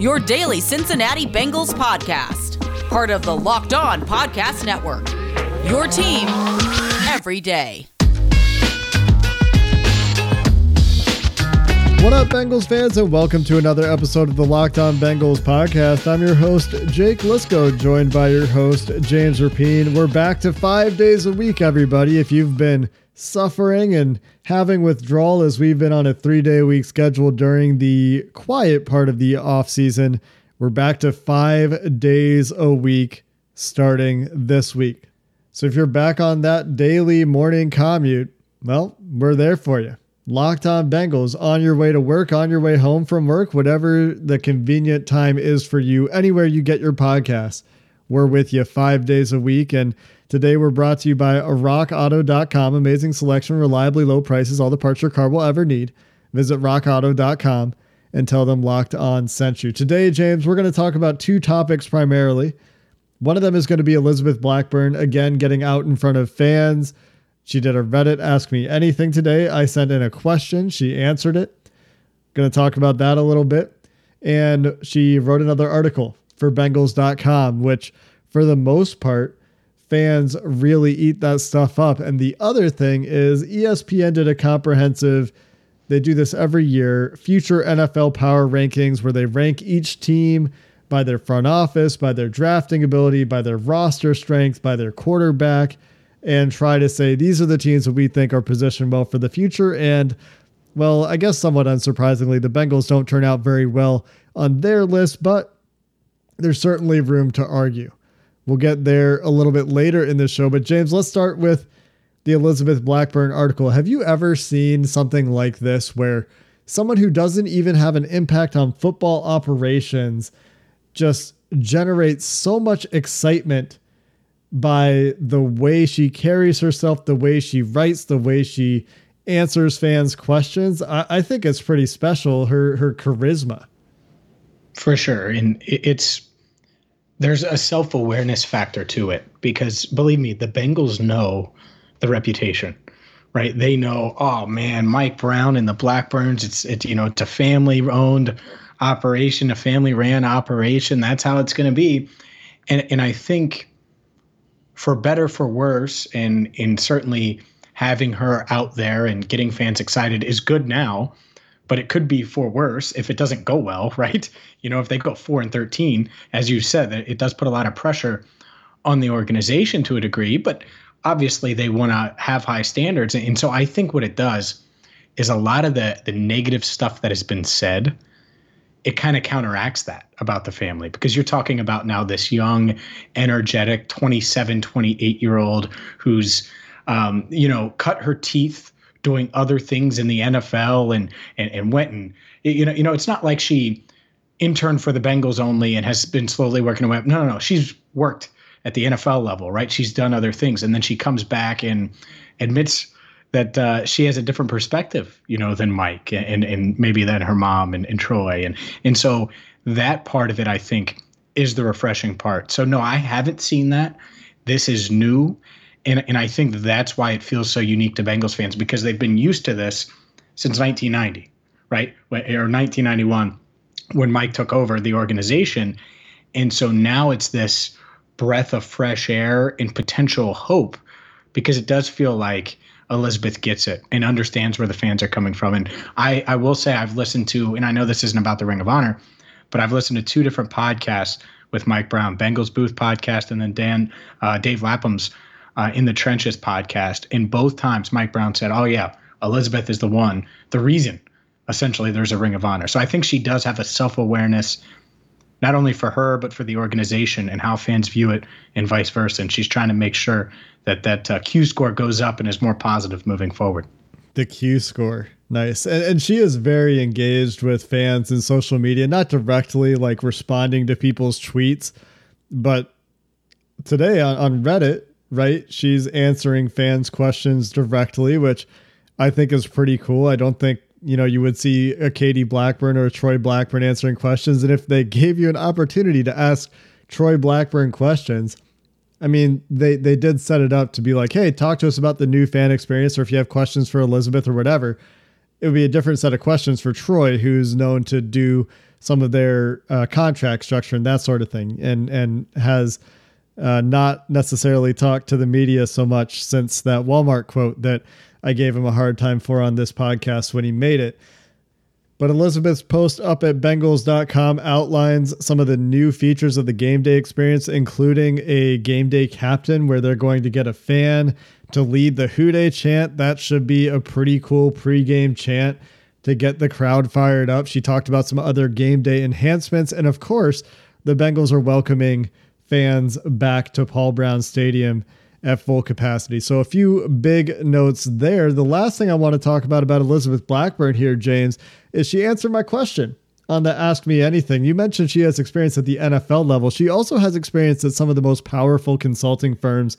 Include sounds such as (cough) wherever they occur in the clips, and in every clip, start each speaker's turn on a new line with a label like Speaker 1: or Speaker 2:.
Speaker 1: your daily Cincinnati Bengals podcast, part of the Locked On Podcast Network. Your team every day.
Speaker 2: What up, Bengals fans, and welcome to another episode of the Locked On Bengals podcast. I'm your host, Jake Liskow, joined by your host, James Rapien. We're back to five days a week, everybody. If you've been suffering and having withdrawal as we've been on a three day week schedule during the quiet part of the off season, we're back to five days a week starting this week. So if you're back on that daily morning commute, well, we're there for you. Locked on Bengals on your way to work, on your way home from work, whatever the convenient time is for you, anywhere you get your podcast. We're with you five days a week. And today we're brought to you by rockauto.com. Amazing selection, reliably low prices, all the parts your car will ever need. Visit rockauto.com and tell them Locked On sent you. Today, James, we're going to talk about two topics primarily. One of them is going to be Elizabeth Blackburn, again, getting out in front of fans she did a Reddit Ask Me Anything today. I sent in a question. She answered it. Going to talk about that a little bit. And she wrote another article for Bengals.com, which for the most part, fans really eat that stuff up. And the other thing is ESPN did a comprehensive, they do this every year, future NFL power rankings where they rank each team by their front office, by their drafting ability, by their roster strength, by their quarterback and try to say these are the teams that we think are positioned well for the future. And, well, I guess somewhat unsurprisingly, the Bengals don't turn out very well on their list, but there's certainly room to argue. We'll get there a little bit later in the show. But, James, let's start with the Elizabeth Blackburn article. Have you ever seen something like this where someone who doesn't even have an impact on football operations just generates so much excitement by the way she carries herself, the way she writes, the way she answers fans' questions. I, I think it's pretty special. Her her charisma,
Speaker 3: for sure, and it's there's a self awareness factor to it because believe me, the Bengals know the reputation, right? They know, oh man, Mike Brown and the Blackburns. It's it's you know it's a family owned operation, a family ran operation. That's how it's going to be, and and I think for better for worse and in certainly having her out there and getting fans excited is good now but it could be for worse if it doesn't go well (laughs) right? You know if they go 4 and 13 as you said it does put a lot of pressure on the organization to a degree but obviously they want to have high standards. And so i think what it does is a lot of the the negative stuff that has been said it kind of counteracts that about the family because you're talking about now this young, energetic 27, 28 year old who's, um, you know, cut her teeth doing other things in the NFL and, and, and went and, you know, you know, it's not like she interned for the Bengals only and has been slowly working away. No, no, no. She's worked at the NFL level, right? She's done other things. And then she comes back and admits that uh, she has a different perspective, you know, than Mike and and maybe than her mom and, and Troy and and so that part of it I think is the refreshing part. So no, I haven't seen that. This is new, and and I think that's why it feels so unique to Bengals fans because they've been used to this since 1990, right, or 1991 when Mike took over the organization, and so now it's this breath of fresh air and potential hope because it does feel like Elizabeth gets it and understands where the fans are coming from. And I, I will say I've listened to, and I know this isn't about the Ring of Honor, but I've listened to two different podcasts with Mike Brown, Bengals Booth podcast, and then Dan uh, Dave Lapham's uh, in the Trenches podcast. And both times Mike Brown said, "Oh yeah, Elizabeth is the one, the reason." Essentially, there's a Ring of Honor. So I think she does have a self awareness not only for her but for the organization and how fans view it and vice versa and she's trying to make sure that that uh, q score goes up and is more positive moving forward
Speaker 2: the q score nice and, and she is very engaged with fans and social media not directly like responding to people's tweets but today on, on Reddit, right, she's answering fans' questions directly, which I think is pretty cool. I don't think you know you would see a Katie Blackburn or a Troy Blackburn answering questions, and if they gave you an opportunity to ask Troy Blackburn questions. I mean, they they did set it up to be like, hey, talk to us about the new fan experience, or if you have questions for Elizabeth or whatever, it would be a different set of questions for Troy, who's known to do some of their uh, contract structure and that sort of thing, and and has uh, not necessarily talked to the media so much since that Walmart quote that I gave him a hard time for on this podcast when he made it. But Elizabeth's post up at Bengals.com outlines some of the new features of the game day experience, including a game day captain where they're going to get a fan to lead the Who Dey chant. That should be a pretty cool pregame chant to get the crowd fired up. She talked about some other game day enhancements. And of course, the Bengals are welcoming fans back to Paul Brown Stadium at full capacity. So a few big notes there. The last thing I want to talk about about Elizabeth Blackburn here, James, is she answered my question on the Ask Me Anything. You mentioned she has experience at the NFL level. She also has experience at some of the most powerful consulting firms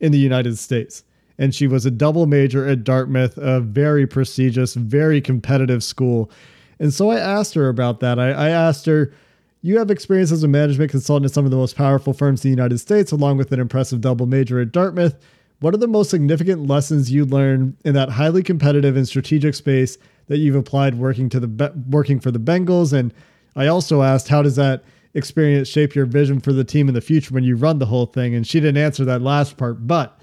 Speaker 2: in the United States. And she was a double major at Dartmouth, a very prestigious, very competitive school. And so I asked her about that. I, I asked her, you have experience as a management consultant at some of the most powerful firms in the United States, along with an impressive double major at Dartmouth. What are the most significant lessons you learned in that highly competitive and strategic space that you've applied working to the working for the Bengals? And I also asked, how does that experience shape your vision for the team in the future when you run the whole thing? And she didn't answer that last part, but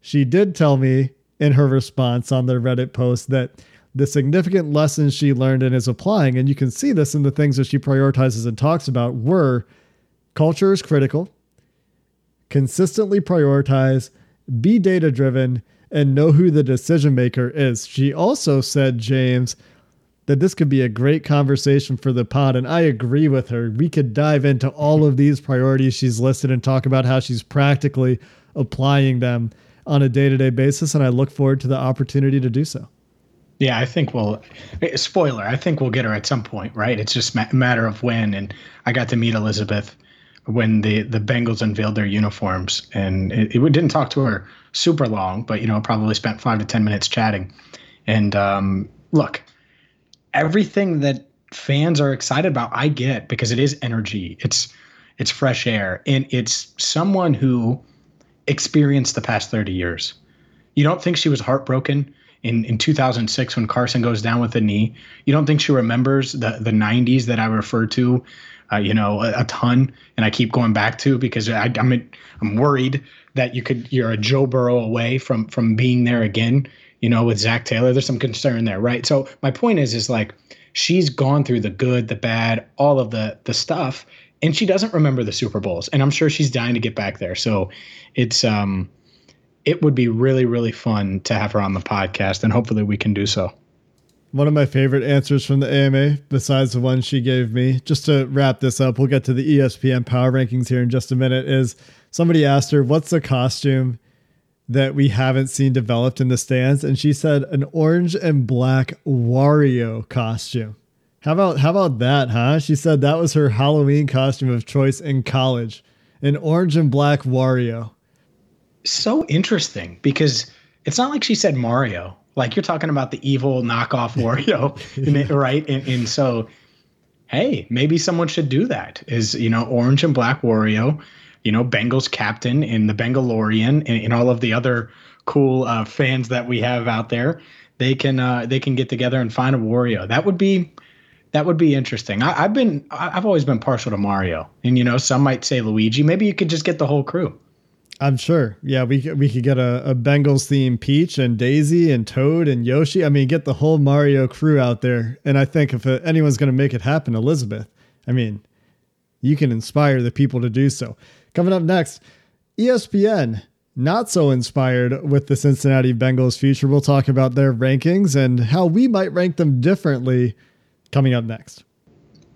Speaker 2: she did tell me in her response on the Reddit post that the significant lessons she learned and is applying, and you can see this in the things that she prioritizes and talks about, were culture is critical, consistently prioritize, be data driven, and know who the decision maker is. She also said, James, that this could be a great conversation for the pod. And I agree with her. We could dive into all of these priorities she's listed and talk about how she's practically applying them on a day to day basis. And I look forward to the opportunity to do so.
Speaker 3: Yeah, I think we'll. Spoiler: I think we'll get her at some point, right? It's just a matter of when. And I got to meet Elizabeth when the the Bengals unveiled their uniforms, and it, it didn't talk to her super long, but you know, probably spent five to ten minutes chatting. And um, look, everything that fans are excited about, I get because it is energy. It's it's fresh air, and it's someone who experienced the past thirty years. You don't think she was heartbroken? In, in 2006 when Carson goes down with a knee. You don't think she remembers the, the 90s that I refer to, uh, you know, a, a, ton, and I keep going back to because I, I'm I'm worried that you could you're a Joe Burrow away from from being there again. You know, with Zac Taylor, there's some concern there, right? So my point is, is like she's gone through the good, the bad, all of the the stuff, and she doesn't remember the Super Bowls, and I'm sure she's dying to get back there. So it's um it would be really, really fun to have her on the podcast, and hopefully we can do so.
Speaker 2: One of my favorite answers from the AMA, besides the one she gave me, just to wrap this up, we'll get to the ESPN power rankings here in just a minute. Is somebody asked her, What's the costume that we haven't seen developed in the stands? And she said, An orange and black Wario costume. How about how about that, huh? She said that was her Halloween costume of choice in college. An orange and black Wario
Speaker 3: so interesting because it's not like she said Mario. Like you're talking about the evil knockoff (laughs) Wario, (laughs) right? And, and so, hey, maybe someone should do that. Is you know orange and black Wario, you know Bengals captain in the Bengalorian and, and all of the other cool uh, fans that we have out there. They can uh, they can get together and find a Wario. That would be that would be interesting. I, have been I've always been partial to Mario, and you know some might say Luigi. Maybe you could just get the whole crew.
Speaker 2: I'm sure. Yeah, we we could get a, a Bengals theme Peach and Daisy and Toad and Yoshi. I mean, get the whole Mario crew out there. And I think if uh, anyone's going to make it happen, Elizabeth. I mean, you can inspire the people to do so. Coming up next, ESPN not so inspired with the Cincinnati Bengals future. We'll talk about their rankings and how we might rank them differently coming up next.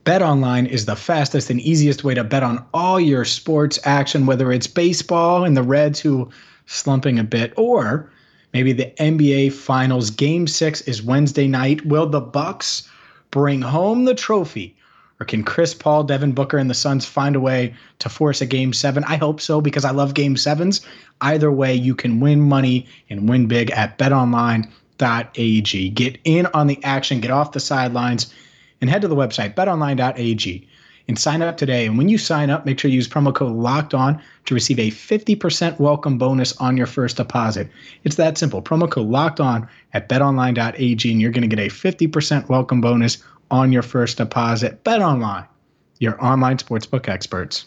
Speaker 3: BetOnline is the fastest and easiest way to bet on all your sports action, whether it's baseball and the Reds who slumping a bit, or maybe the NBA Finals. Game six is Wednesday night. Will the Bucks bring home the trophy, Or can Chris Paul, Devin Booker, and the Suns find a way to force a game seven? I hope so because I love game sevens. Either way, you can win money and win big at betonline.ag. Get in on the action, get off the sidelines, and head to the website betonline.ag and sign up today. And when you sign up, make sure you use promo code locked on to receive a 50% welcome bonus on your first deposit. It's that simple. Promo code locked on at betonline.ag, and you're going to get a 50% welcome bonus on your first deposit. BetOnline, your online sportsbook experts.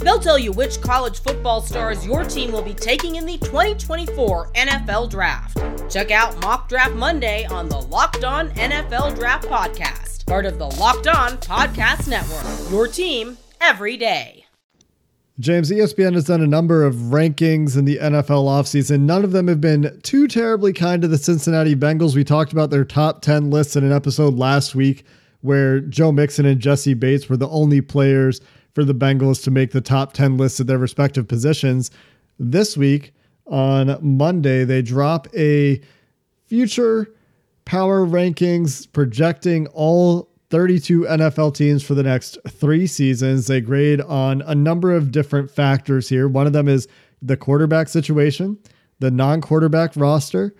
Speaker 1: They'll tell you which college football stars your team will be taking in the 2024 NFL Draft. Check out Mock Draft Monday on the Locked On NFL Draft Podcast, part of the Locked On Podcast Network. Your team every day.
Speaker 2: James, ESPN has done a number of rankings in the NFL offseason. None of them have been too terribly kind to the Cincinnati Bengals. We talked about their top 10 lists in an episode last week where Joe Mixon and Jessie Bates were the only players for the Bengals to make the top 10 lists at their respective positions. This week, on Monday, they drop a future power rankings projecting all 32 NFL teams for the next three seasons. They grade on a number of different factors here. One of them is the quarterback situation, the non quarterback roster,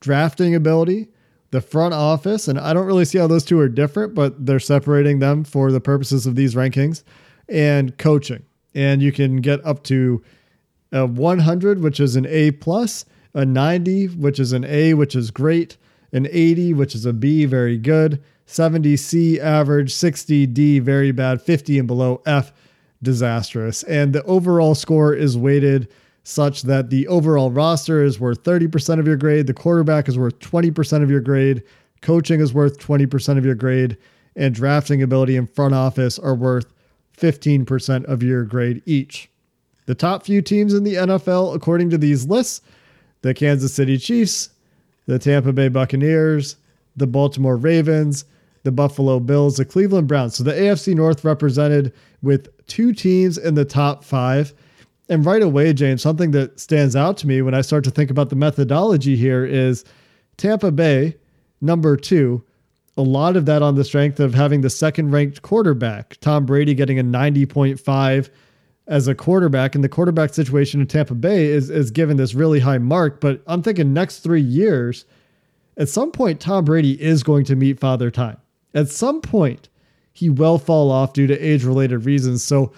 Speaker 2: drafting ability, the front office. And I don't really see how those two are different, but they're separating them for the purposes of these rankings, and coaching. And you can get up to a 100, which is an A plus, a 90, which is an A, which is great, an 80, which is a B, very good 70 C average, 60 D very bad, 50 and below F disastrous. And the overall score is weighted such that the overall roster is worth 30% of your grade, the quarterback is worth 20% of your grade, coaching is worth 20% of your grade, and drafting ability and front office are worth 15% of your grade each. The top few teams in the NFL, according to these lists, the Kansas City Chiefs, the Tampa Bay Buccaneers, the Baltimore Ravens, the Buffalo Bills, the Cleveland Browns. So the AFC North represented with two teams in the top five. And right away, James, something that stands out to me when I start to think about the methodology here is Tampa Bay, number two. A lot of that on the strength of having the second ranked quarterback, Tom Brady getting a 90.5 as a quarterback. And the quarterback situation in Tampa Bay is, is given this really high mark. But I'm thinking next three years, at some point, Tom Brady is going to meet father time at some point, he will fall off due to age related reasons. So,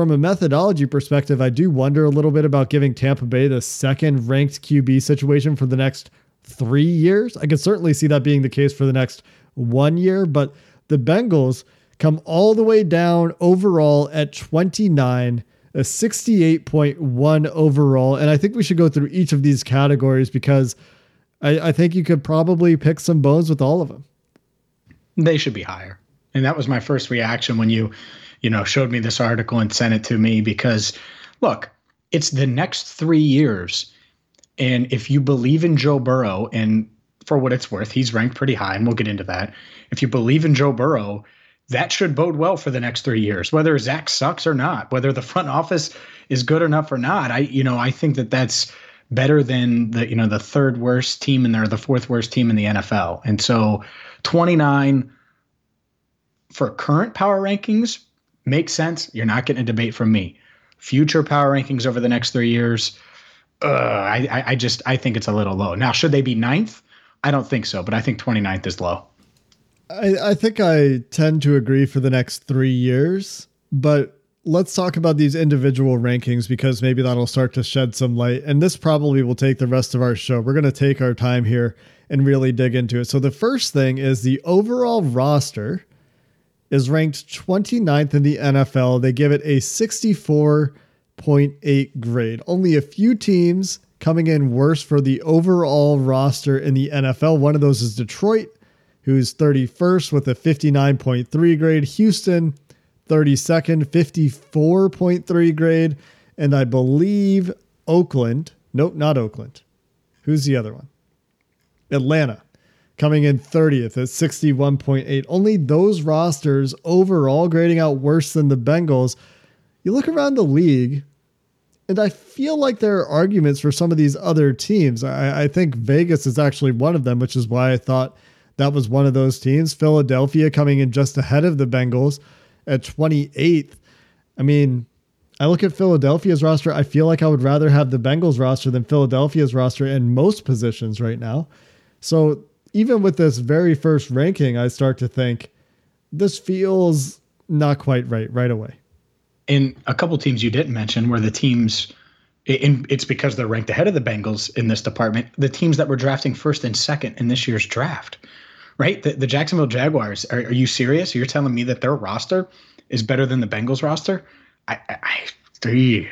Speaker 2: from a methodology perspective, I do wonder a little bit about giving Tampa Bay the second ranked QB situation for the next three years. I could certainly see that being the case for the next one year, but the Bengals come all the way down overall at 29, a 68.1 overall. And I think we should go through each of these categories because I, I think you could probably pick some bones with all of them
Speaker 3: they should be higher. And that was my first reaction when you, you know, showed me this article and sent it to me because look, it's the next 3 years. And if you believe in Joe Burrow and for what it's worth, he's ranked pretty high and we'll get into that. If you believe in Joe Burrow, that should bode well for the next 3 years, whether Zac sucks or not, whether the (laughs) front office is good enough or not. I you know, I think that that's better than the you know the third worst team in there, the fourth worst team in the NFL. And so 29 for current power rankings makes sense. You're not getting a debate from me. Future power rankings over the next three years, uh, I, I just I think it's a little low. Now, should they be ninth? I don't think so, but I think 29th is low.
Speaker 2: I, I think I tend to agree for the next three years, but let's talk about these individual rankings because maybe that'll start to shed some light. And this probably will take the rest of our show. We're going to take our time here and really dig into it. So, the first thing is the overall roster is ranked 29th in the NFL. They give it a 64.8 grade. Only a few teams coming in worse for the overall roster in the NFL. One of those is Detroit, who's 31st with a 59.3 grade. Houston, 32nd, 54.3 grade. And I believe Oakland, nope, not Oakland. Who's the other one? Atlanta coming in 30th at 61.8. Only those rosters overall grading out worse than the Bengals. You look around the league, and I feel like there are arguments for some of these other teams. I, I think Vegas is actually one of them, which is why I thought that was one of those teams. Philadelphia coming in just ahead of the Bengals at 28th. I mean, I look at Philadelphia's roster. I feel like I would rather have the Bengals roster than Philadelphia's roster in most positions right now. So even with this very first ranking, I start to think this feels not quite right right away.
Speaker 3: And a couple teams you didn't mention were the teams, and it's because they're ranked ahead of the Bengals in this department, the teams that were drafting first and second in this year's draft, right? The, the Jacksonville Jaguars, are, are you serious? You're telling me that their roster is better than the Bengals roster? I, I,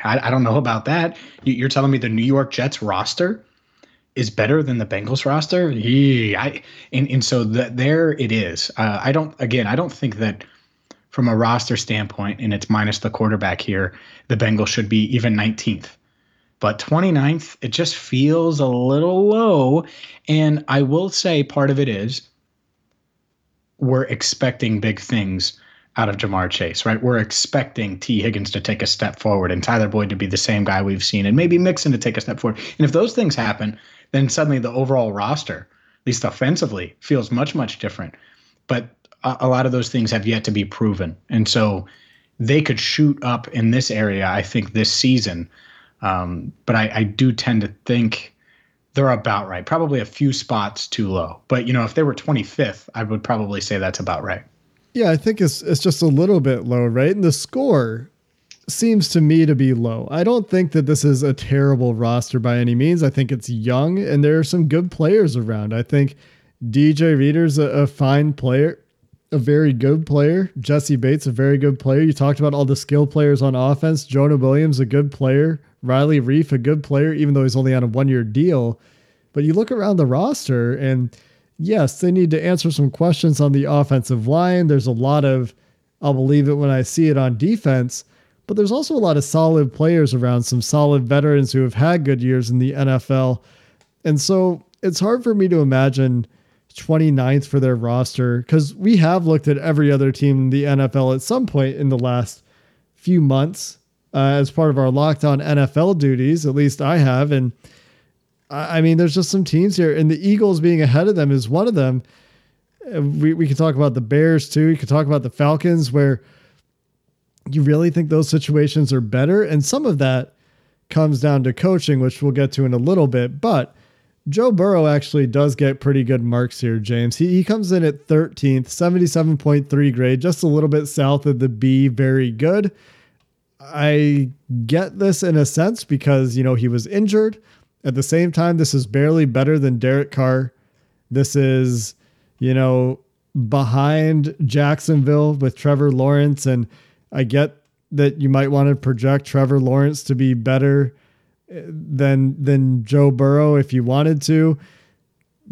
Speaker 3: I, I don't know about that. You're telling me the New York Jets roster is better than the Bengals roster? I, and, and so that there it is. Uh, I don't, again, I don't think that from a roster standpoint, and it's minus the quarterback here, the Bengals should be even 19th. But 29th, it just feels a little low. And I will say part of it is we're expecting big things out of Ja'Marr Chase, right? We're expecting Tee Higgins to take a step forward and Tyler Boyd to be the same guy we've seen and maybe Mixon to take a step forward. And if those things happen, then suddenly the overall roster, at least offensively, feels much, much different. But a, a lot of those things have yet to be proven. And so they could shoot up in this area, I think, this season. Um, but I, I do tend to think they're about right. Probably a few spots too low. But you know, if they were 25th, I would probably say that's about right.
Speaker 2: Yeah, I think it's it's just a little bit low, right? And the score seems to me to be low. I don't think that this is a terrible roster by any means. I think it's young and there are some good players around. I think DJ Reader's a, a fine player, a very good player. Jessie Bates, a very good player. You talked about all the skill players on offense. Jonah Williams, a good player. Riley Reiff, a good player, even though he's only on a one year deal. But you look around the roster, and yes, they need to answer some questions on the offensive line. There's a lot of, I'll believe it when I see it on defense but there's also a lot of solid players around, some solid veterans who have had good years in the NFL. And so it's hard for me to imagine 29th for their roster because we have looked at every other team in the NFL at some point in the last few months uh, as part of our Locked On NFL duties. At least I have. And I, mean, there's just some teams here, and the Eagles being ahead of them is one of them. Uh, we, we could talk about the Bears too. We could talk about the Falcons, where you really think those situations are better? And some of that comes down to coaching, which we'll get to in a little bit. But Joe Burrow actually does get pretty good marks here, James. He, he comes in at 13th, 77.3 grade, just a little bit south of the B, very good. I get this in a sense because, you know, he was injured. At the same time, this is barely better than Derek Carr. This is, you know, behind Jacksonville with Trevor Lawrence and I get that you might want to project Trevor Lawrence to be better eh, than than Joe Burrow if you wanted to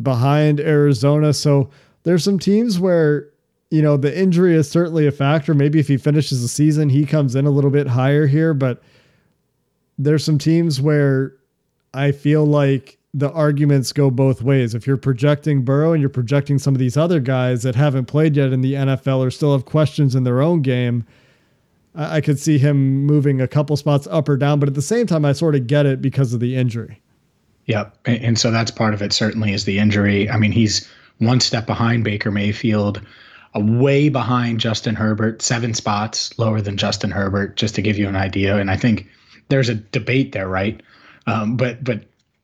Speaker 2: behind Arizona. So there's some teams where you know the injury is certainly a factor. Maybe if he finishes the season, he comes in a little bit higher here, but there's some teams where I feel like the arguments go both ways. If you're projecting Burrow and you're projecting some of these other guys that haven't played yet in the NFL or still have questions in their own game, I, could see him moving a couple spots up or down, but at the same time, I sort of get it because of the injury.
Speaker 3: Yep. And, so that's part of it, certainly, is the injury. I mean, he's one step behind Baker Mayfield, way behind Justin Herbert, seven spots lower than Justin Herbert, just to give you an idea. And I think there's a debate there, right? Um, but but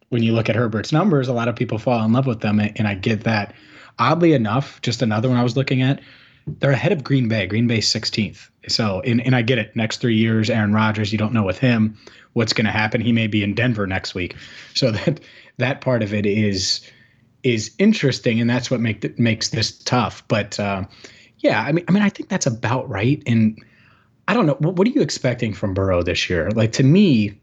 Speaker 3: when you look at Herbert's numbers, a lot of people fall in love with them, and I get that. Oddly enough, just another one I was looking at, they're ahead of Green Bay. Green Bay 16th. So, and, and I get it. Next three years, Aaron Rodgers, you don't know with him what's going to happen. He may be in Denver next week. So (laughs) that that part of it is is interesting, and that's what make makes this tough. But uh, yeah, I mean, I mean, I think that's about right. And I don't know, what, what are you expecting from Burrow this year? Like to me,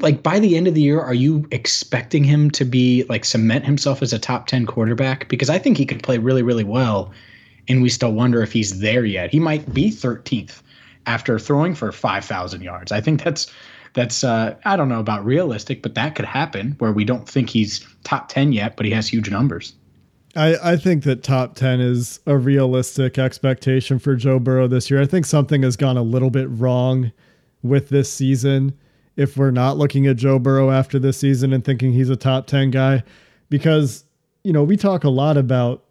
Speaker 3: like by the end of the year, are you expecting him to be like cement himself as a top 10 quarterback? Because I think he could play really, really well. And we still wonder if he's there yet. He might be 13th after throwing for 5,000 yards. I think that's that's uh, I don't know about realistic, but that could happen where we don't think he's top ten yet, but he has huge numbers.
Speaker 2: I, I think that top 10 is a realistic expectation for Joe Burrow this year. I think something has gone a little bit wrong with this season if we're not looking at Joe Burrow after this season and thinking he's a top 10 guy because you know we talk a lot about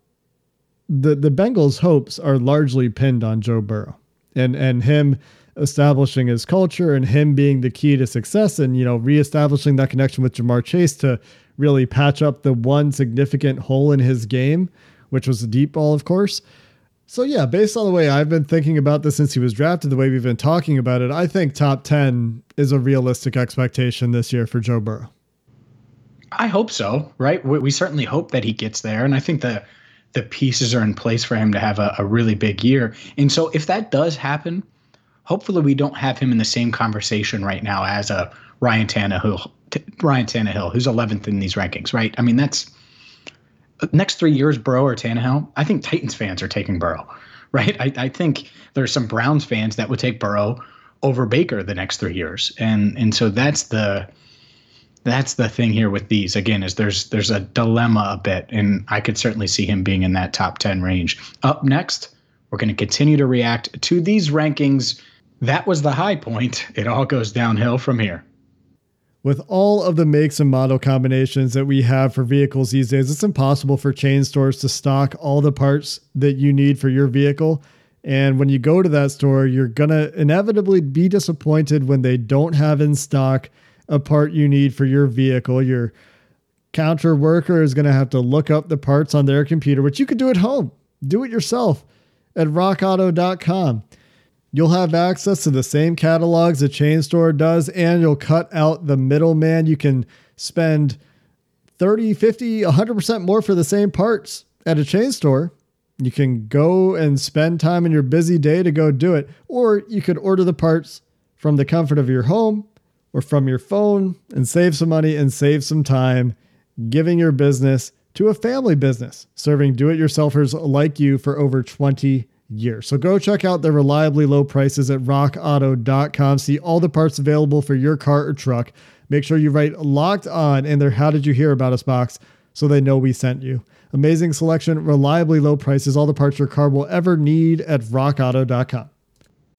Speaker 2: the the Bengals hopes are largely pinned on Joe Burrow and and him establishing his culture and him being the key to success and you know reestablishing that connection with Ja'Marr Chase to really patch up the one significant hole in his game, which was the deep ball, of course. So yeah, based on the way I've been thinking about this since he was drafted, the way we've been talking about it, I think top 10 is a realistic expectation this year for Joe Burrow.
Speaker 3: I hope so, right? We, we certainly hope that he gets there. And I think the the pieces are in place for him to have a, a really big year. And so if that does happen, hopefully we don't have him in the same conversation right now as a Ryan Tannehill, Ryan Tannehill, who's 11th in these rankings, right? I mean, that's next three years, Burrow or Tannehill. I think Titans fans are taking Burrow, right? I, I think there's some Browns fans that would take Burrow over Baker the next three years, and and so that's the that's the thing here with these again is there's there's a dilemma a bit, and I could certainly see him being in that top 10 range. Up next, we're going to continue to react to these rankings. That was the high point. It all goes downhill from here
Speaker 2: with all of the makes and model combinations that we have for vehicles these days, it's impossible for chain stores to stock all the parts that you need for your vehicle. And when you go to that store, you're going to inevitably be disappointed when they don't have in stock a part you need for your vehicle. Your counter worker is going to have to look up the parts on their computer, which you could do at home. Do it yourself at rockauto.com. You'll have access to the same catalogs a chain store does, and you'll cut out the middleman. You can spend 30, 50, 100% more for the same parts at a chain store. You can go and spend time in your busy day to go do it, or you could order the parts from the comfort of your home or from your phone and save some money and save some time giving your business to a family business serving do it yourselfers like you for over 20 year. So go check out the reliably low prices at rockauto.com. See all the parts available for your car or truck. Make sure you write locked on in their How Did You Hear About Us box so they know we sent you. Amazing selection, reliably low prices, all the parts your car will ever need at rockauto.com.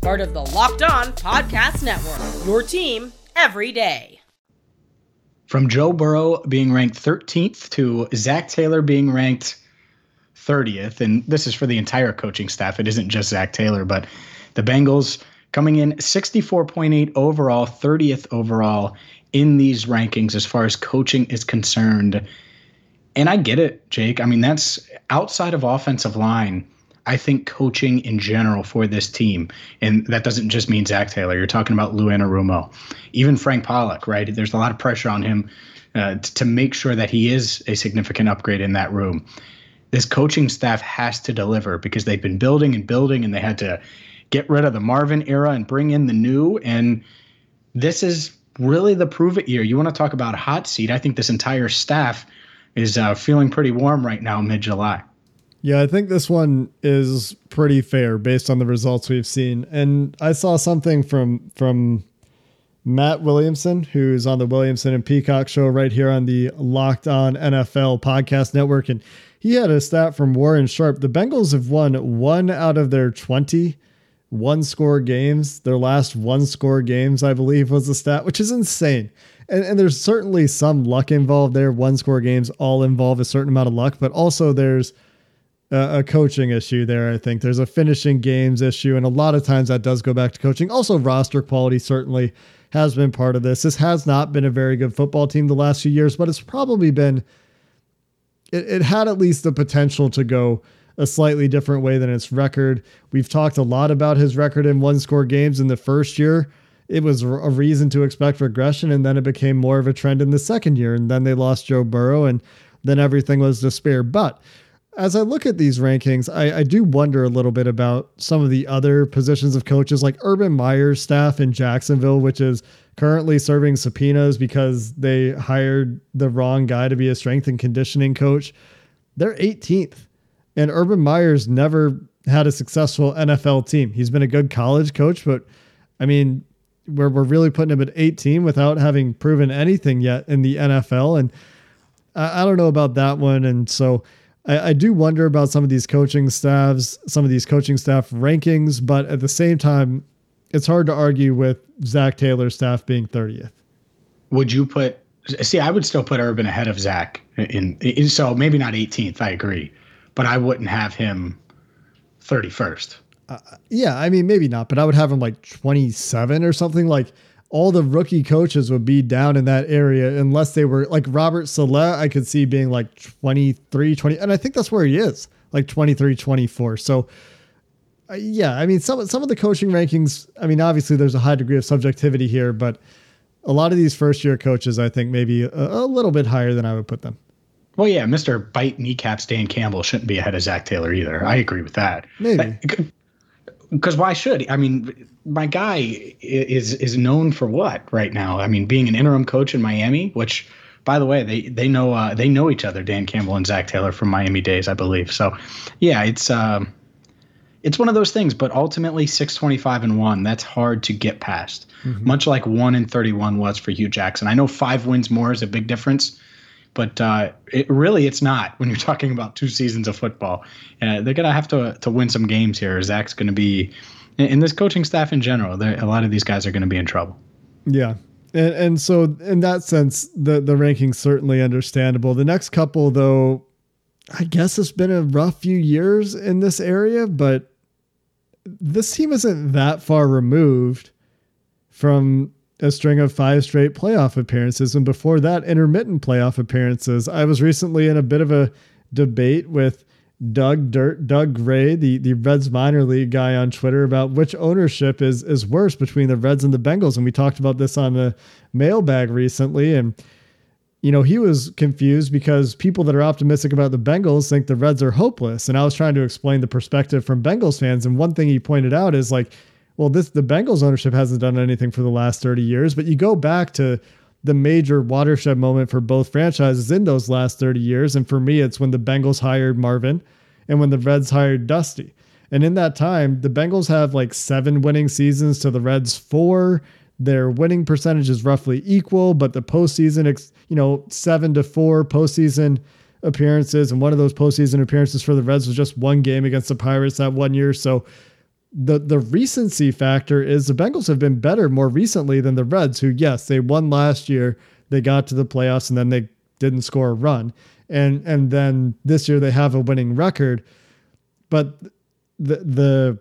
Speaker 1: part of the Locked On Podcast Network. Your team every day.
Speaker 3: From Joe Burrow being ranked 13th to Zac Taylor being ranked 30th, and this is for the entire coaching staff. It isn't just Zac Taylor, but the Bengals coming in 64.8 overall, 30th overall in these rankings as far as coaching is concerned. And I get it, Jake. I mean, that's outside of offensive line I think coaching in general for this team, and that doesn't just mean Zac Taylor. You're talking about Lou Anarumo, even Frank Pollack, right? There's a lot of pressure on him uh, to make sure that he is a significant upgrade in that room. This coaching staff has to deliver because they've been building and building, and they had to get rid of the Marvin era and bring in the new. And this is really the prove it year. You want to talk about hot seat? I think this entire staff is uh, feeling pretty warm right now, mid July.
Speaker 2: Yeah, I think this one is pretty fair based on the results we've seen. And I saw something from from Matt Williamson, who's on the Williamson and Peacock show right here on the Locked On NFL podcast network. And he had a stat from Warren Sharp. The Bengals have won one out of their 20 one score games. Their last one score games, I believe, was the stat, which is insane. And, and there's certainly some luck involved there. One score games all involve a certain amount of luck, but also there's Uh, a coaching issue there. I think there's a finishing games issue, and a lot of times that does go back to coaching. Also, roster quality certainly has been part of this. This has not been a very good football team the last few years, but it's probably been. It, it had at least the potential to go a slightly different way than its record. We've talked a lot about his record in one score games in the first year. it was a reason to expect regression. And then it became more of a trend in the second year. And then they lost Joe Burrow and then everything was despair. But as I look at these rankings, I, I, do wonder a little bit about some of the other positions of coaches, like Urban Meyer's staff in Jacksonville, which is currently serving subpoenas because they hired the wrong guy to be a strength and conditioning coach. They're 18th. And Urban Meyer's never had a successful NFL team. He's been a good college coach, but I mean, we're, we're really putting him at 18 without having proven anything yet in the NFL. And I, I don't know about that one. And so I, I do wonder about some of these coaching staffs, some of these coaching staff rankings, but at the same time, it's hard to argue with Zac Taylor's staff being 30th.
Speaker 3: Would you put see, I would still put Urban ahead of Zac in, in so maybe not 18th, I agree, but I wouldn't have him 31st.
Speaker 2: Uh, yeah, I mean maybe not, but I would have him like 27 or something like all the rookie coaches would be down in that area unless they were like Robert Saleh. I could see being like 23, 20, and I think that's where he is, like 23, 24. So, uh, yeah, I mean, some some of the coaching rankings. I mean, obviously there's a high degree of subjectivity here, but a lot of these first year coaches, I think, maybe a, a little bit higher than I would put them.
Speaker 3: Well, yeah, Mr. Bite Kneecaps Dan Campbell shouldn't be ahead of Zac Taylor either. I agree with that.
Speaker 2: Maybe
Speaker 3: because why should he? I mean, my guy is is known for what right now? I mean, being an interim coach in Miami, which by the way, they they know uh, they know each other, Dan Campbell and Zac Taylor from Miami days, I believe. So, yeah, it's um, it's one of those things. But ultimately, six twenty five and one, that's hard to get past. Mm-hmm. Much like one and thirty one was for Hue Jackson. I know five wins more is a big difference, but uh, it really it's not when you're talking about two seasons of football. Uh, they're gonna have to to win some games here. Zac's gonna be and this coaching staff in general, a lot of these guys are going to be in trouble.
Speaker 2: Yeah. And, and so in that sense, the, the ranking's certainly understandable. The next couple, though, I guess it's been a rough few years in this area, but this team isn't that far removed from a string of five straight playoff appearances. And before that, intermittent playoff appearances. I was recently in a bit of a debate with Doug Dirt, Doug Gray, the, the Reds minor league guy on Twitter about which ownership is is worse between the Reds and the Bengals. And we talked about this on the mailbag recently. And, you know, he was confused because people that are optimistic about the Bengals think the Reds are hopeless. And I was trying to explain the perspective from Bengals fans. And one thing he pointed out is like, well, this the Bengals ownership hasn't done anything for the last 30 years, but you go back to the major watershed moment for both franchises in those last 30 years. And for me, it's when the Bengals hired Marvin and when the Reds hired Dusty. And in that time, the Bengals have like seven winning seasons to the Reds four. Their winning percentage is roughly equal, but the postseason, you know, seven to four postseason appearances. And one of those postseason appearances for the Reds was just one game against the Pirates that one year. So the the recency factor is the Bengals have been better more recently than the Reds, who yes, they won last year, they got to the playoffs, and then they didn't score a run, and and then this year they have a winning record, but the the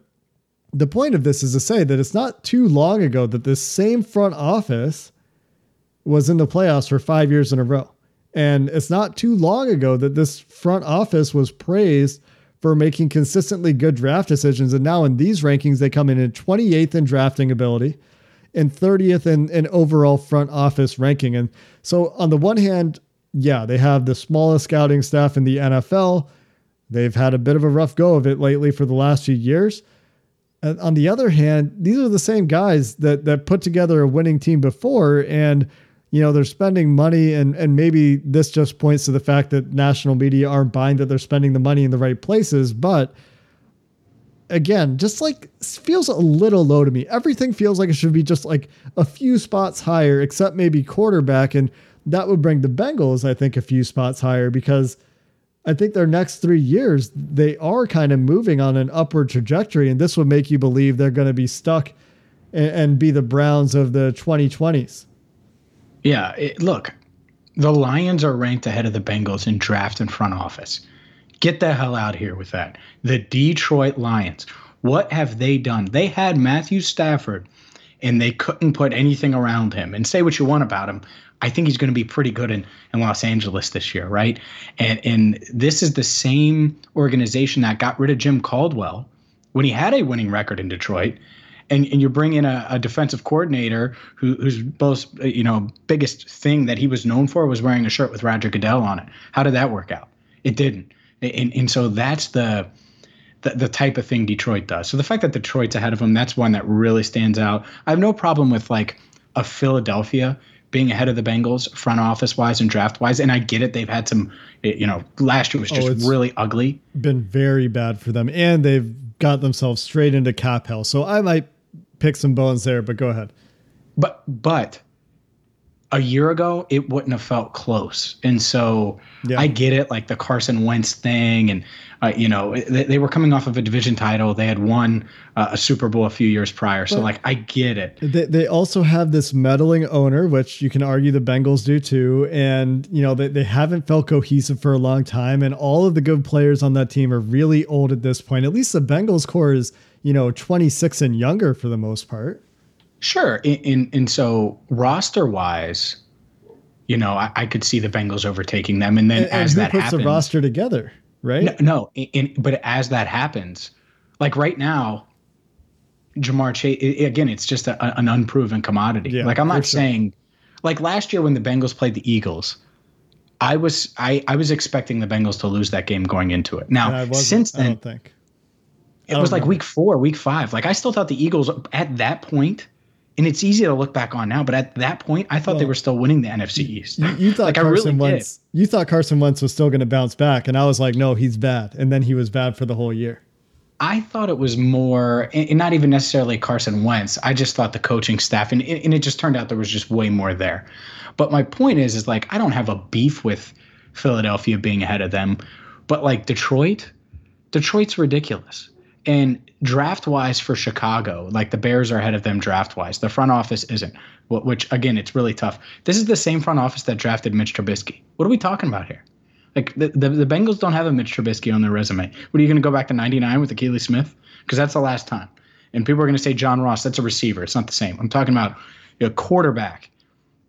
Speaker 2: the point of this is to say that it's not too long ago that this same front office was in the playoffs for five years in a row. And it's not too long ago that this front office was praised for making consistently good draft decisions. And now in these rankings, they come in at 28th in drafting ability and 30th in, in overall front office ranking. And so, on the one hand, yeah, they have the smallest scouting staff in the NFL. They've had a bit of a rough go of it lately for the last few years. And on the other hand, these are the same guys that that put together a winning team before and you know, they're spending money and and maybe this just points to the fact that national media aren't buying that they're spending the money in the right places, but again, just like feels a little low to me. Everything feels like it should be just like a few spots higher, except maybe quarterback. And that would bring the Bengals, I think, a few spots higher because I think their next three years, they are kind of moving on an upward trajectory. And this would make you believe they're going to be stuck and, and be the Browns of the 2020s.
Speaker 3: Yeah, it, look, the Lions are ranked ahead of the Bengals in draft and front office. Get the hell out here with that. The Detroit Lions. What have they done? They had Matthew Stafford and they couldn't put anything around him. And say what you want about him. I think he's going to be pretty good in, in Los Angeles this year, right? And and this is the same organization that got rid of Jim Caldwell when he had a winning record in Detroit and, and you bring in a, a defensive coordinator who, whose both you know biggest thing that he was known for was wearing a shirt with Roger Goodell on it. How did that work out? It didn't, and, and so that's the, the the type of thing Detroit does. So the fact that Detroit's ahead of them, that's one that really stands out. I have no problem with like a Philadelphia being ahead of the Bengals front office wise and draft wise. And I get it. They've had some, you know, last year was oh, just oh, really ugly.
Speaker 2: Been very bad for them. And they've got themselves straight into cap hell. So I might pick some bones there, but go ahead.
Speaker 3: But, but a year ago, it wouldn't have felt close. And so yeah. I get it, like the Carson Wentz thing. And, uh, you know, they, they, were coming off of a division title. They had won uh, a Super Bowl a few years prior. So, but like, I get it.
Speaker 2: They, they also have this meddling owner, which you can argue the Bengals do too. And, you know, they, they haven't felt cohesive for a long time. And all of the good players on that team are really old at this point. At least the Bengals core is, you know, 26 and younger for the most part.
Speaker 3: Sure. And, and so roster wise, you know, I, I, could see the Bengals overtaking them. And then and, as
Speaker 2: and
Speaker 3: that
Speaker 2: puts
Speaker 3: happens,
Speaker 2: the roster together, right?
Speaker 3: No, no in, but as that happens, like right now, Ja'Marr Chase, again, it's just a, an unproven commodity. Yeah, like I'm not sure. saying, like last year when the Bengals played the Eagles, I was I, I was expecting the Bengals to lose that game going into it. Now since then, It was like oh, week four, week five. Like I still thought the Eagles at that point and it's easy to look back on now, but at that point, I thought well, they were still winning the NFC East.
Speaker 2: You, you thought like, Carson really Wentz, did. you thought Carson Wentz was still going to bounce back, and I was like, no, he's bad, and then he was bad for the whole year.
Speaker 3: I thought it was more, and not even necessarily Carson Wentz. I just thought the coaching staff, and, and it just turned out there was just way more there. But my point is, is like I don't have a beef with Philadelphia being ahead of them, but like Detroit, Detroit's ridiculous. And draft wise for Chicago, like the Bears are ahead of them draft wise. The front office isn't, which again, it's really tough. This is the same front office that drafted Mitch Trubisky. What are we talking about here? Like the, the, the Bengals don't have a Mitch Trubisky on their resume. What are you going to go back to 99 with Akili Smith? Because that's the last time. And people are going to say John Ross, that's a receiver. It's not the same. I'm talking about a quarterback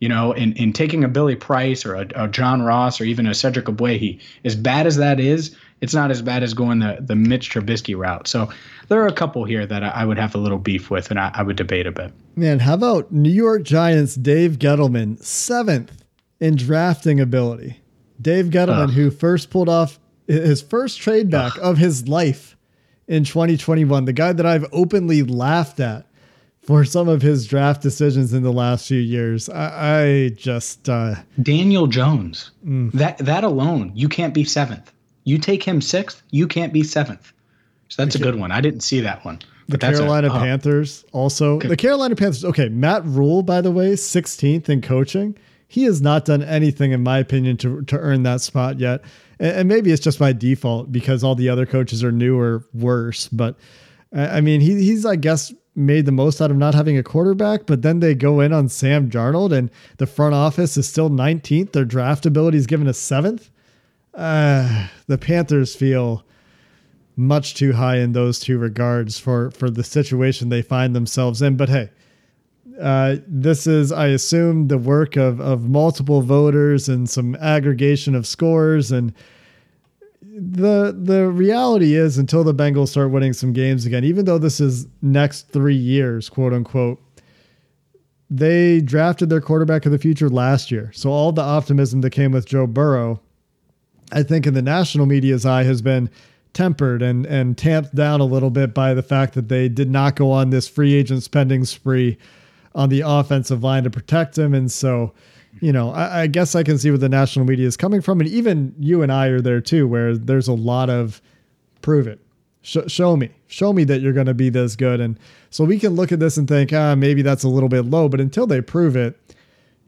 Speaker 3: you know, in, in taking a Billy Price or a, a John Ross or even a Cedric Ogbuehi, as bad as that is, it's not as bad as going the, the Mitch Trubisky route. So there are a couple here that I, I would have a little beef with and I, I, would debate a bit.
Speaker 2: Man, how about New York Giants Dave Gettleman, seventh in drafting ability? Dave Gettleman, uh, who first pulled off his first trade back uh, of his life in 2021, the guy that I've openly laughed at for some of his draft decisions in the last few years. I, I just uh,
Speaker 3: Daniel Jones. Mm. That that alone, you can't be seventh. You take him sixth, you can't be seventh. So that's a good one. I didn't see that one.
Speaker 2: The Carolina a, oh. Panthers also. Good. The Carolina Panthers. Okay, Matt Rhule, by the way, 16th in coaching. He has not done anything, in my opinion, to to earn that spot yet. And, and maybe it's just by default because all the other coaches are new or worse. But I mean, he, he's I guess made the most out of not having a quarterback, but then they go in on Sam Darnold and the front office is still 19th. Their draft ability is given a seventh. Uh, the Panthers feel much too high in those two regards for, for the situation they find themselves in. But hey, uh, this is, I assume, the work of, of multiple voters and some aggregation of scores and the the reality is until the Bengals start winning some games again, even though this is next three years, quote unquote, they drafted their quarterback of the future last year. So all the optimism that came with Joe Burrow, I think in the national media's eye has been tempered and and tamped down a little bit by the fact that they did not go on this free agent spending spree on the offensive line to protect him. And so you know, I, I, guess I can see where the national media is coming from, and even you and I are there too, where there's a lot of prove it, Sh- show me, show me that you're going to be this good, and so we can look at this and think, ah, maybe that's a little bit low, but until they prove it,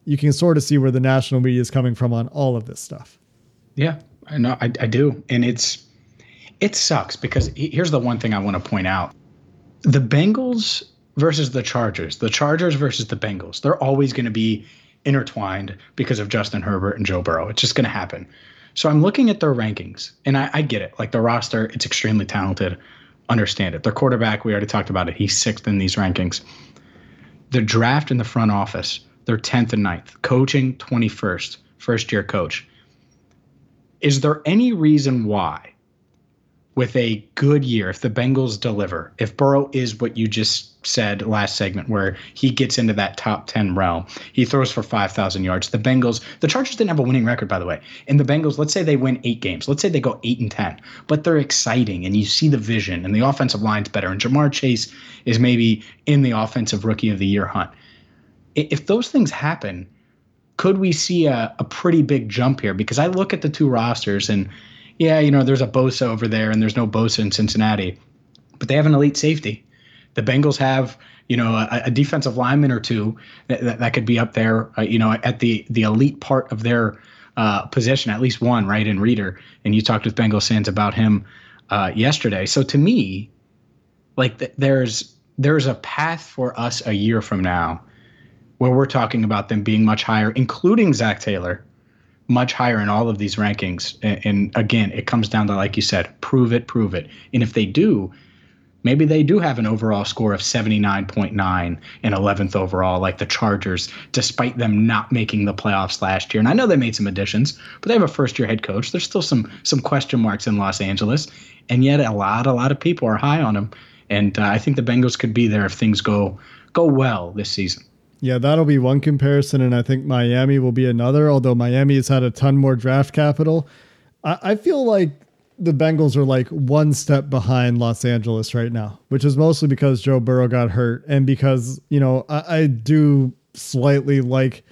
Speaker 2: you can sort of see where the national media is coming from on all of this stuff.
Speaker 3: Yeah, I know, I, I do, and it's it sucks because here's the one thing I want to point out: the Bengals versus the Chargers, the Chargers versus the Bengals, they're always going to be intertwined because of Justin Herbert and Joe Burrow. It's just going to happen. So I'm looking at their rankings, and I, I, get it. Like the roster, it's extremely talented. Understand it. Their quarterback, we already talked about it. He's sixth in these rankings. The draft in the front office, they're 10th and 9th. Coaching, 21st. First year coach. Is there any reason why with a good year, if the Bengals deliver, if Burrow is what you just said last segment, where he gets into that top 10 realm, he throws for 5,000 yards. The Bengals, the Chargers didn't have a winning record, by the way. And the Bengals, let's say they win eight games. Let's say they go eight and 10, but they're exciting and you see the vision and the offensive line's better. And Ja'Marr Chase is maybe in the offensive rookie of the year hunt. If those things happen, could we see a, a pretty big jump here? Because I look at the two rosters and yeah, you know, there's a Bosa over there and there's no Bosa in Cincinnati, but they have an elite safety. The Bengals have, you know, a, a defensive lineman or two that, that, that could be up there, uh, you know, at the the elite part of their uh, position, at least one, right, in Reader. And you talked with Bengals fans about him uh, yesterday. So to me, like th- there's there's a path for us a year from now where we're talking about them being much higher, including Zac Taylor, much higher in all of these rankings. And, and, again, it comes down to, like you said, prove it, prove it. And if they do, maybe they do have an overall score of 79.9 and 11th overall, like the Chargers, despite them not making the playoffs last year. And I know they made some additions, but they have a first year head coach. There's still some some question marks in Los Angeles. And yet a lot, a lot of people are high on them. And uh, I think the Bengals could be there if things go go well this season.
Speaker 2: Yeah, that'll be one comparison, and I think Miami will be another. Although Miami has had a ton more draft capital, I, I feel like the Bengals are like one step behind Los Angeles right now, which is mostly because Joe Burrow got hurt, and because you know I, I do slightly like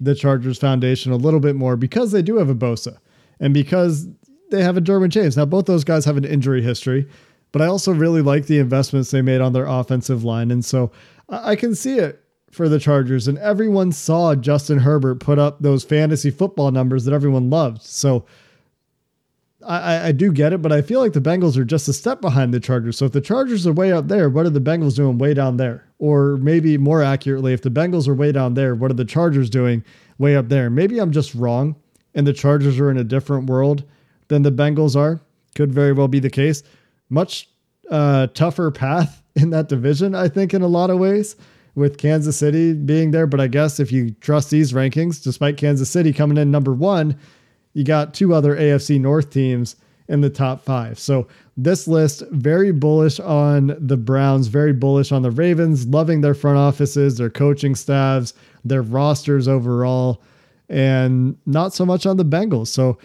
Speaker 2: the Chargers Foundation a little bit more because they do have a Bosa, and because they have a Derwin James. Now both those guys have an injury history, but I also really like the investments they made on their offensive line, and so I, I can see it for the Chargers, and everyone saw Justin Herbert put up those fantasy football numbers that everyone loved. So I, I do get it, but I feel like the Bengals are just a step behind the Chargers. So if the Chargers are way up there, what are the Bengals doing way down there? Or maybe more accurately, if the Bengals are way down there, what are the Chargers doing way up there? Maybe I'm just wrong and the Chargers are in a different world than the Bengals are. Could very well be the case. Much uh, tougher path (laughs) in that division, I think, in a lot of ways with Kansas City being there. But I guess if you trust these rankings, despite Kansas City coming in number one, you got two other AFC North teams in the top five. So this list, very bullish on the Browns, very bullish on the Ravens, loving their front offices, their coaching staffs, their rosters overall, and not so much on the Bengals. So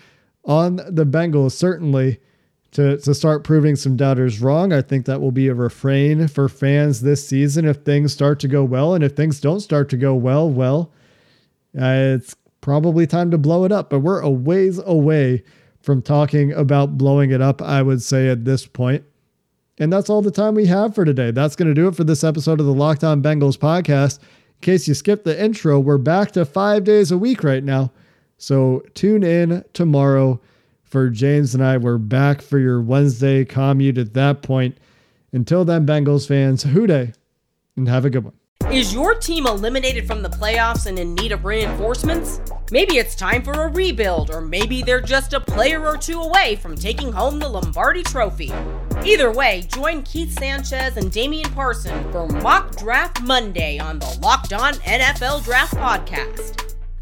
Speaker 2: on the Bengals, certainly to, to start proving some doubters wrong. I think that will be a refrain for fans this season if things start to go well. And if things don't start to go well, well, uh, it's probably time to blow it up. But we're a ways away from talking about blowing it up, I would say, at this point. And that's all the time we have for today. That's going to do it for this episode of the Locked On Bengals podcast. In case you skipped the intro, we're back to five days a week right now. So tune in tomorrow for James and I. We're back for your Wednesday commute at that point. Until then, Bengals fans, Who Dey, and have a good one.
Speaker 1: Is your team eliminated from the playoffs and in need of reinforcements? Maybe it's time for a rebuild, or maybe they're just a player or two away from taking home the Lombardi Trophy. Either way, join Keith Sanchez and Damian Parson for Mock Draft Monday on the Locked On NFL Draft Podcast.